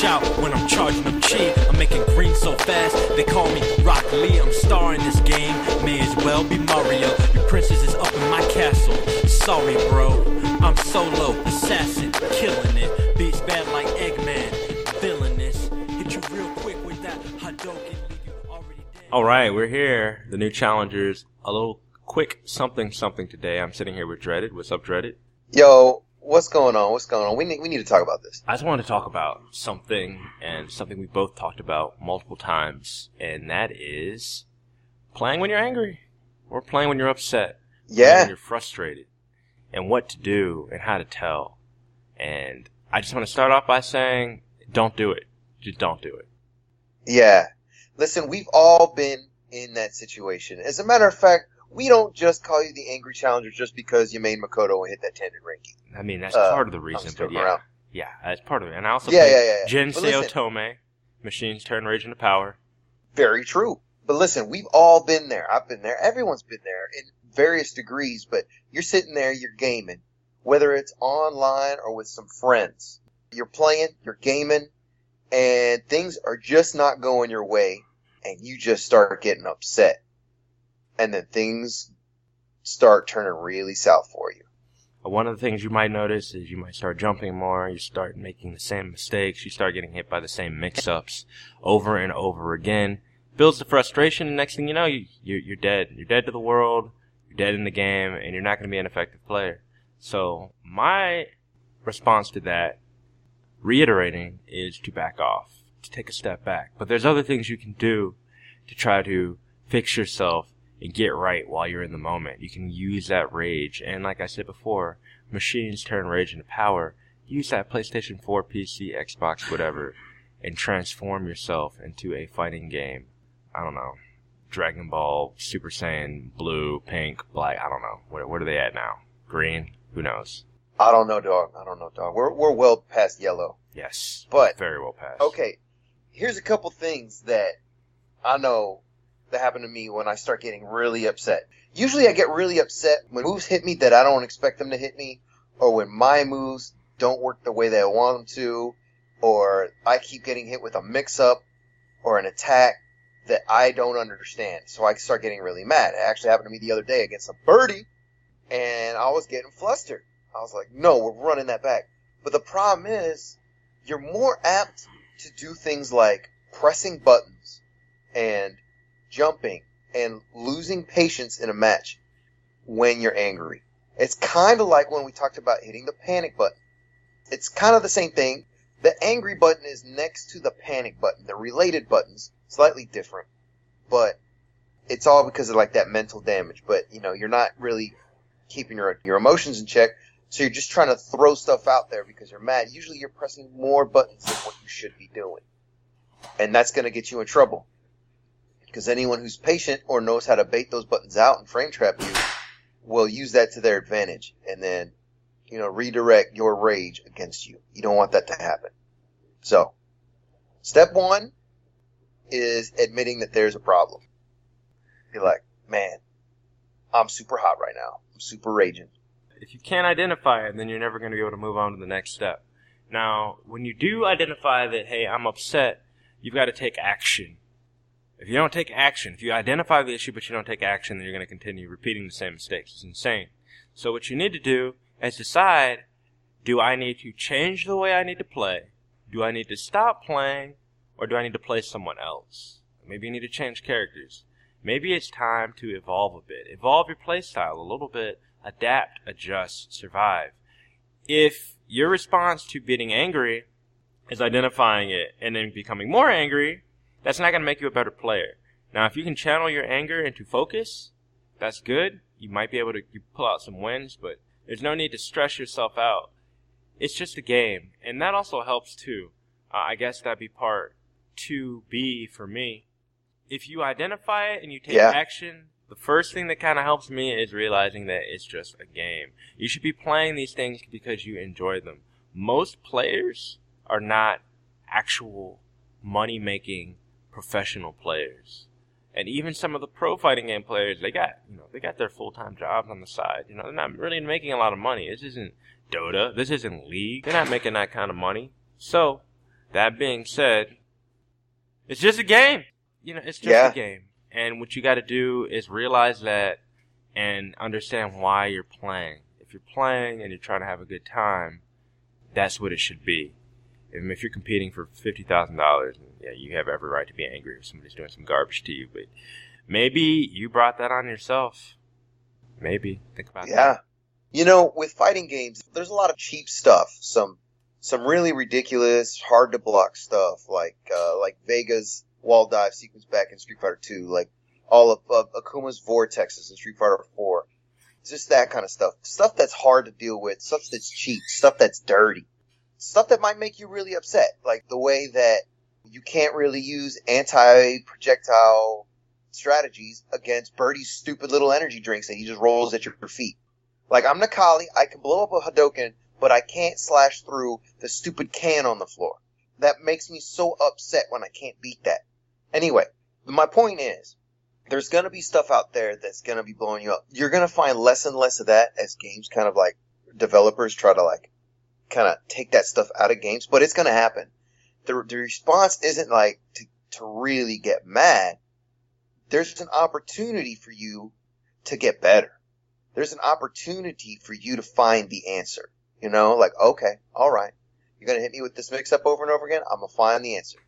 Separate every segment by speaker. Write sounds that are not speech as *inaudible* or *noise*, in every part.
Speaker 1: watch out when I'm charging up chi. I'm making green so fast, they call me Rock Lee. I'm star in this game, may as well be Mario. Your princess is up in my castle. Sorry, bro. I'm solo, assassin, killing it. Beats bad like Eggman, villainous. Hit you real quick with that Hadouken, leave you already dead.
Speaker 2: All right, we're here. The new challengers. A little quick something something today. I'm sitting here with Dreaded. What's up, Dreaded?
Speaker 3: Yo, what's going on? What's going on? We need we need to talk about this.
Speaker 2: I just wanted to talk about something and something we both talked about multiple times, and that is playing when you're angry or playing when you're upset.
Speaker 3: Yeah,
Speaker 2: when you're frustrated, and what to do and how to tell. And I just want to start off by saying, don't do it. Just don't do it.
Speaker 3: yeah. Listen, we've all been in that situation. As a matter of fact, we don't just call you the angry challenger just because you made Makoto and hit that tendon ranking.
Speaker 2: I mean, that's
Speaker 3: Uh,
Speaker 2: part of the reason, but yeah,
Speaker 3: around.
Speaker 2: yeah, that's part of it. And I also
Speaker 3: Yeah, yeah, yeah, yeah.
Speaker 2: Jin Tome, Machines Turn Rage into Power.
Speaker 3: Very true. But listen, we've all been there. I've been there. Everyone's been there in various degrees. But you're sitting there, you're gaming, whether it's online or with some friends. You're playing, you're gaming, and things are just not going your way, and you just start getting upset, and then things start turning really south for you.
Speaker 2: One of the things you might notice is you might start jumping more, you start making the same mistakes, you start getting hit by the same mix-ups over and over again. Builds the frustration, and next thing you know, you, you're dead. You're dead to the world, you're dead in the game, and you're not going to be an effective player. So, my response to that, reiterating, is to back off, to take a step back. But there's other things you can do to try to fix yourself and get right while you're in the moment. You can use that rage, and like I said before, machines turn rage into power. Use that PlayStation 4, PC, Xbox, whatever, and transform yourself into a fighting game. I don't know. Dragon Ball, Super Saiyan, blue, pink, black, I don't know. What, what are they at now? Green? Who knows?
Speaker 3: I don't know, dog. I don't know, dog. We're we're well past yellow.
Speaker 2: Yes.
Speaker 3: But-
Speaker 2: very well past.
Speaker 3: Okay, here's a couple things that I know that happen to me when I start getting really upset. Usually I get really upset when moves hit me that I don't expect them to hit me, or when my moves don't work the way that I want them to, or I keep getting hit with a mix up or an attack that I don't understand. So I start getting really mad. It actually happened to me the other day against a birdie, and I was getting flustered. I was like, no, we're running that back. But the problem is, you're more apt to do things like pressing buttons and jumping and losing patience in a match when you're angry. It's kind of like when we talked about hitting the panic button. It's kind of the same thing. The angry button is next to the panic button. They're related buttons, slightly different, but it's all because of like that mental damage. But you know, you're not really keeping your your emotions in check, so you're just trying to throw stuff out there because you're mad. Usually, you're pressing more buttons than what you should be doing, and that's going to get you in trouble. Because anyone who's patient or knows how to bait those buttons out and frame trap you will use that to their advantage, and then you know redirect your rage against you. You don't want that to happen. So, step one is admitting that there's a problem. Be like, man, I'm super hot right now. I'm super raging.
Speaker 2: if you can't identify it, then you're never going to be able to move on to the next step. Now, when you do identify that, hey, I'm upset, you've got to take action. If you don't take action, if you identify the issue but you don't take action, then you're going to continue repeating the same mistakes. It's insane. So what you need to do is decide, do I need to change the way I need to play? Do I need to stop playing? Or do I need to play someone else? Maybe you need to change characters. Maybe it's time to evolve a bit. Evolve your playstyle a little bit. Adapt, adjust, survive. If your response to getting angry is identifying it and then becoming more angry, that's not going to make you a better player. Now, if you can channel your anger into focus, that's good. You might be able to you pull out some wins, but there's no need to stress yourself out. It's just a game, and that also helps too. Uh, I guess that'd be part 2B for me. If you identify it and you take
Speaker 3: Yeah.
Speaker 2: action, the first thing that kind of helps me is realizing that it's just a game. You should be playing these things because you enjoy them. Most players are not actual money making professional players. And even some of the pro fighting game players, they got, you know, they got their full-time jobs on the side. You know, they're not really making a lot of money. This isn't Dota. This isn't League. They're not making that kind of money. So, That being said, it's just a game. You know, it's just
Speaker 3: Yeah.
Speaker 2: a game. And what you got to do is realize that and understand why you're playing. If you're playing and you're trying to have a good time, that's what it should be. If you're competing for fifty thousand dollars, and yeah, you have every right to be angry if somebody's doing some garbage to you. But maybe you brought that on yourself. Maybe think about
Speaker 3: Yeah.
Speaker 2: that.
Speaker 3: Yeah, you know, with fighting games, there's a lot of cheap stuff. Some some really ridiculous, hard to block stuff, like uh, like Vega's wall dive sequence back in Street Fighter Two, like all of, of Akuma's vortexes in Street Fighter Four. Just that kind of stuff. Stuff that's hard to deal with. Stuff that's cheap. Stuff that's dirty. Stuff that might make you really upset, like the way that you can't really use anti-projectile strategies against Birdie's stupid little energy drinks that he just rolls at your feet. Like I'm Necalli, I can blow up a Hadouken, but I can't slash through the stupid can on the floor. That makes me so upset when I can't beat that. Anyway, my point is, there's gonna be stuff out there that's gonna be blowing you up. You're gonna find less and less of that as games kind of like developers try to like kind of take that stuff out of games, but it's gonna happen. The, the response isn't like to, to really get mad. There's an opportunity for you to get better there's an opportunity for you to find the answer. You know, like, okay, all right. You're going to hit me with this mix up over and over again. I'm going to find the answer.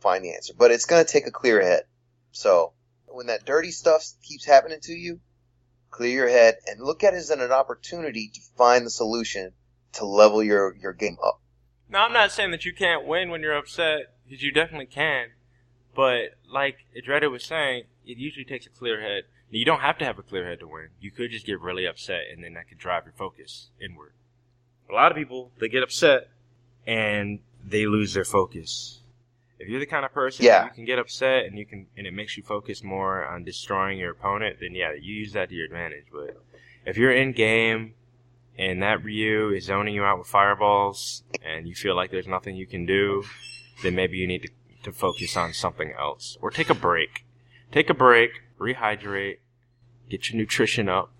Speaker 3: Find the answer. But it's going to take a clear head. So when that dirty stuff keeps happening to you, clear your head and look at it as an opportunity to find the solution to level your, your game up.
Speaker 2: Now, I'm not saying that you can't win when you're upset, because you definitely can. But like Adreda was saying, it usually takes a clear head. You don't have to have a clear head to win. You could just get really upset, and then that could drive your focus inward. A lot of people they get upset and they lose their focus. If you're the kind of person
Speaker 3: Yeah.
Speaker 2: you can get upset and you can and it makes you focus more on destroying your opponent, then yeah, you use that to your advantage. But if you're in game and that Ryu is zoning you out with fireballs and you feel like there's nothing you can do, then maybe you need to, to focus on something else. Or take a break. Take a break, rehydrate, get your nutrition up,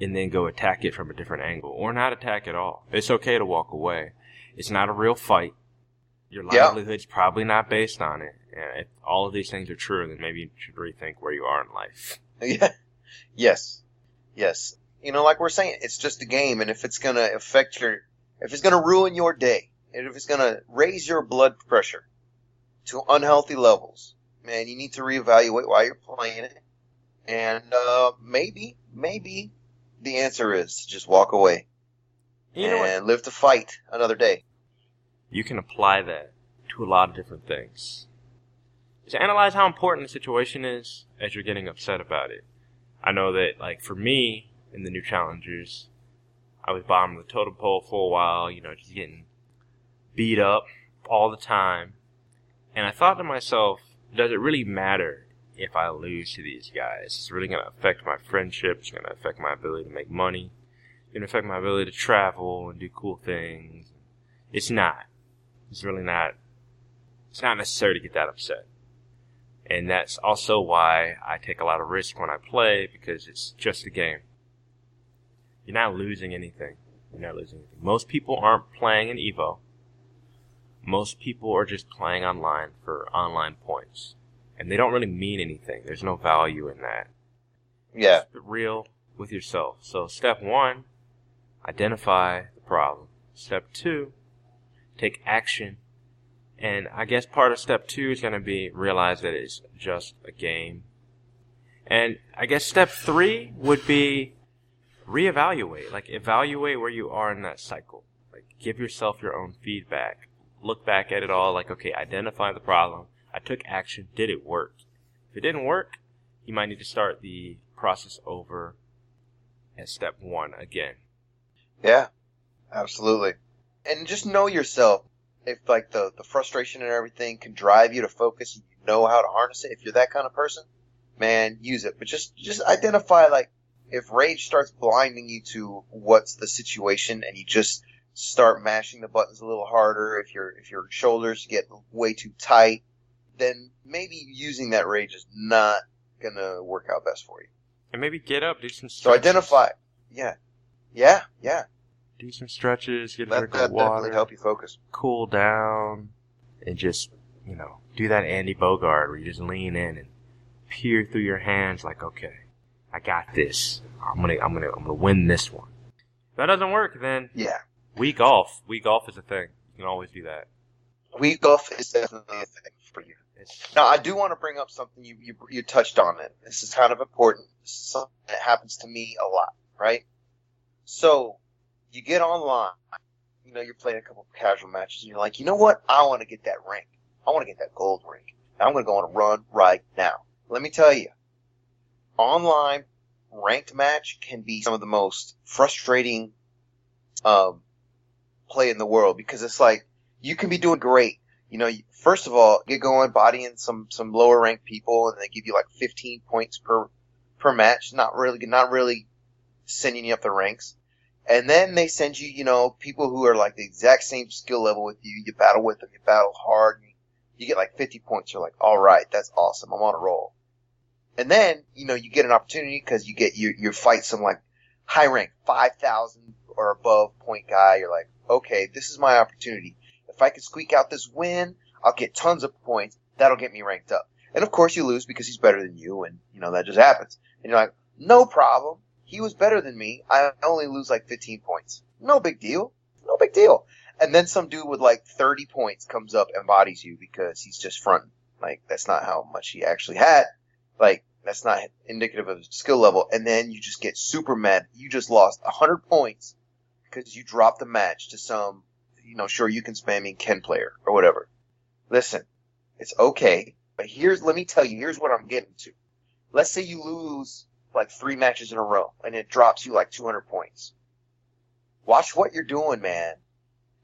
Speaker 2: and then go attack it from a different angle. Or not attack at all. It's okay to walk away. It's not a real fight. Your
Speaker 3: Yeah.
Speaker 2: livelihood's probably not based on it. And if all of these things are true, then maybe you should rethink where you are in life. *laughs*
Speaker 3: Yeah. Yes. Yes. You know, like we're saying, it's just a game, and if it's gonna affect your, if it's gonna ruin your day, and if it's gonna raise your blood pressure to unhealthy levels, man, you need to reevaluate why you're playing it. And, uh, maybe, maybe the answer is to just walk away
Speaker 2: You know what?
Speaker 3: and live to fight another day.
Speaker 2: you can apply that to a lot of different things. Just analyze how important the situation is as you're getting upset about it. I know that, like, for me, in the new challengers, I was bottom of the totem pole for a while, you know, just getting beat up all the time. And I thought to myself, does it really matter if I lose to these guys? It's really going to affect my friendship. It's going to affect my ability to make money. It's going to affect my ability to travel and do cool things. It's not. It's really not. It's not necessary to get that upset. And that's also why I take a lot of risk when I play because it's just a game. You're not losing anything. You're not losing anything. Most people aren't playing in Evo. Most people are just playing online for online points. And they don't really mean anything. There's no value in that.
Speaker 3: Yeah.
Speaker 2: Just real with yourself. So step one, identify the problem. Step two, take action. And I guess part of step two is going to be realize that it's just a game. And I guess step three would be reevaluate. Like evaluate where you are in that cycle. Like give yourself your own feedback. Look back at it all like, okay, identify the problem. I took action. Did it work? If it didn't work, you might need to start the process over at step one again.
Speaker 3: Yeah, absolutely. And just know yourself. If like the, the frustration and everything can drive you to focus, you know how to harness it. If you're that kind of person, man, use it. But just just identify like if rage starts blinding you to what's the situation, and you just start mashing the buttons a little harder. If your if your shoulders get way too tight, then maybe using that rage is not gonna work out best for you.
Speaker 2: And maybe get up, do some
Speaker 3: So identify. Yeah, yeah, yeah.
Speaker 2: Do some stretches, get a drink of water,
Speaker 3: definitely help you focus.
Speaker 2: cool down. and just, you know, do that Andy Bogard where you just lean in and peer through your hands like, okay, I got this. I'm gonna, I'm gonna, I'm gonna win this one. If that doesn't work, then
Speaker 3: Yeah.
Speaker 2: Wii golf. Wii golf is a thing. You can always do that.
Speaker 3: Week golf is definitely a thing for you.
Speaker 2: It's,
Speaker 3: Now, I do want to bring up something you, you you touched on it. This is kind of important. This is something that happens to me a lot, right? So, you get online, you know, you're playing a couple of casual matches, and you're like, you know what? I want to get that rank. I want to get that gold rank. I'm going to go on a run right now. Let me tell you, online ranked match can be some of the most frustrating um, play in the world because it's like you can be doing great you know, first of all, get going, bodying some some lower ranked people, and they give you like 15 points per per match. Not really, not really sending you up the ranks. And then they send you, you know, people who are like the exact same skill level with you. You battle with them, you battle hard, and you get like 50 points. You're like, all right, that's awesome. I'm on a roll. And then, you know, you get an opportunity because you get you you fight some like high rank 5,000 or above point guy. You're like, okay, this is my opportunity. If I can squeak out this win, I'll get tons of points. That'll get me ranked up. And of course you lose because he's better than you and, you know, that just happens. And you're like, no problem. He was better than me. I only lose like 15 points. No big deal. No big deal. And then some dude with like 30 points comes up and bodies you because he's just fronting. Like, that's not how much he actually had. Like, that's not indicative of skill level. And then you just get super mad. You just lost 100 points because you dropped the match to some, you know, sure you can spam me Ken player or whatever. Listen, it's okay, but here's, let me tell you, here's what I'm getting to. Let's say you lose like three matches in a row and it drops you like 200 points. Watch what you're doing, man.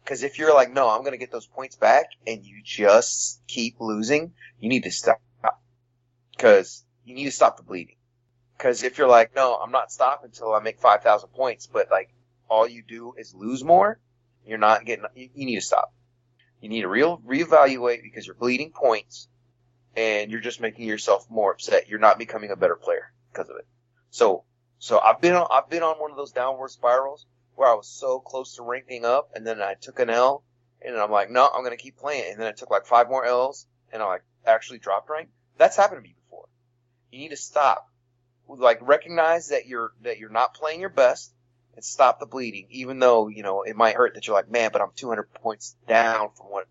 Speaker 3: Cause if you're like, no, I'm gonna get those points back and you just keep losing, you need to stop. Cause you need to stop the bleeding. Cause if you're like, no, I'm not stopping until I make 5,000 points, but like all you do is lose more, you're not getting, you, you need to stop. You need to real reevaluate because you're bleeding points and you're just making yourself more upset. You're not becoming a better player because of it. So, so I've been on, I've been on one of those downward spirals where I was so close to ranking up and then I took an L and I'm like, no, I'm going to keep playing. And then I took like five more L's and I like actually dropped rank. That's happened to me. You need to stop. Like recognize that you're, that you're not playing your best and stop the bleeding, even though, you know, it might hurt that you're like, man, but I'm 200 points down from what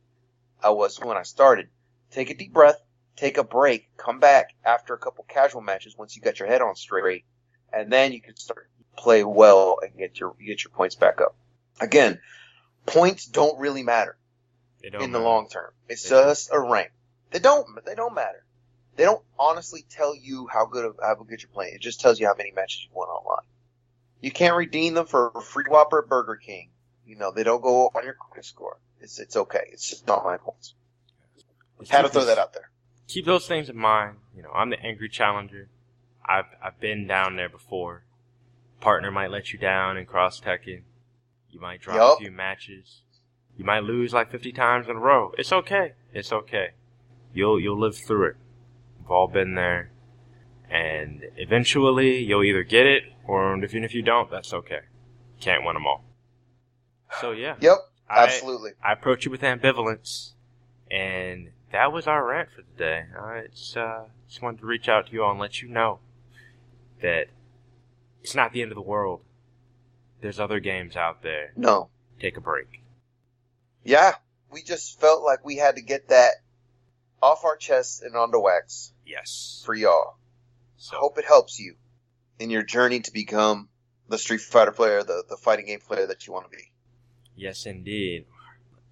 Speaker 3: I was when I started. Take a deep breath, take a break, come back after a couple casual matches once you got your head on straight, and then you can start play well and get your, get your points back up. Again, points don't really matter
Speaker 2: they don't
Speaker 3: in the long term. It's
Speaker 2: They don't.
Speaker 3: just a rank. They don't, they don't matter. They don't honestly tell you how good of, how good you're playing. It just tells you how many matches you won online. You can't redeem them for a free Whopper at Burger King. You know, they don't go on your credit score. It's, it's okay. It's just not my points.
Speaker 2: Just
Speaker 3: Had to throw
Speaker 2: this-
Speaker 3: that out there.
Speaker 2: keep those things in mind. You know, I'm the angry challenger. I've I've been down there before. Partner might let you down in cross Tekken. You might drop
Speaker 3: Yup.
Speaker 2: a few matches. You might lose like 50 times in a row. It's okay. It's okay. You'll you'll live through it. We've all been there. And eventually you'll either get it or even if you don't, that's okay. Can't win them all. So yeah.
Speaker 3: Yep,
Speaker 2: I-
Speaker 3: absolutely.
Speaker 2: I approach you with ambivalence, and that was our rant for the day. I just, uh, just wanted to reach out to you all and let you know that it's not the end of the world. There's other games out there.
Speaker 3: No.
Speaker 2: Take a break.
Speaker 3: Yeah, we just felt like we had to get that off our chests and onto wax
Speaker 2: Yes.
Speaker 3: for y'all.
Speaker 2: So
Speaker 3: Hope it helps you in your journey to become the Street Fighter player, the, the fighting game player that you want to be.
Speaker 2: yes, indeed.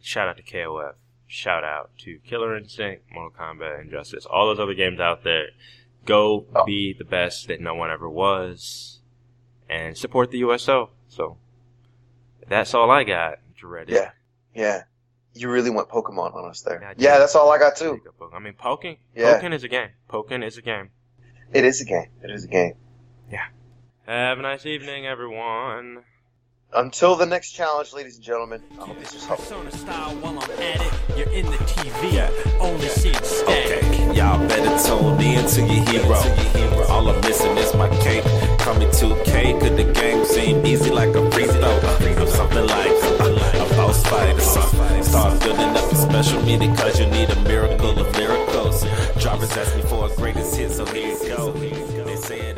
Speaker 2: Shout out to KOF. Shout out to Killer Instinct, Mortal Kombat, Injustice, all those other games out there. Go
Speaker 3: Oh.
Speaker 2: be the best that no one ever was, and support the USO. So that's all I got. Ready?
Speaker 3: Yeah. Yeah. You really went Pokemon on us there.
Speaker 2: Yeah,
Speaker 3: Yeah, that's all I got too.
Speaker 2: Take a poke. I mean, poking.
Speaker 3: Yeah.
Speaker 2: Poking is a game. Poking is a game.
Speaker 3: It is a game. It is a game. Yeah.
Speaker 2: Have a nice evening, everyone.
Speaker 3: Until the next challenge, ladies and gentlemen, I hope this was helpful.
Speaker 1: Persona style while I'm at it. You're in the TV. Only seeing static.
Speaker 4: Okay, y'all better tune in to your hero. All I'm missing is my cape. Call me 2K, could the game seem easy like a free throw? I'm something like a boss fighter. Start building up the special meaning cause you need a miracle of miracles. Drivers ask me for a greatest hit, so here you go. They say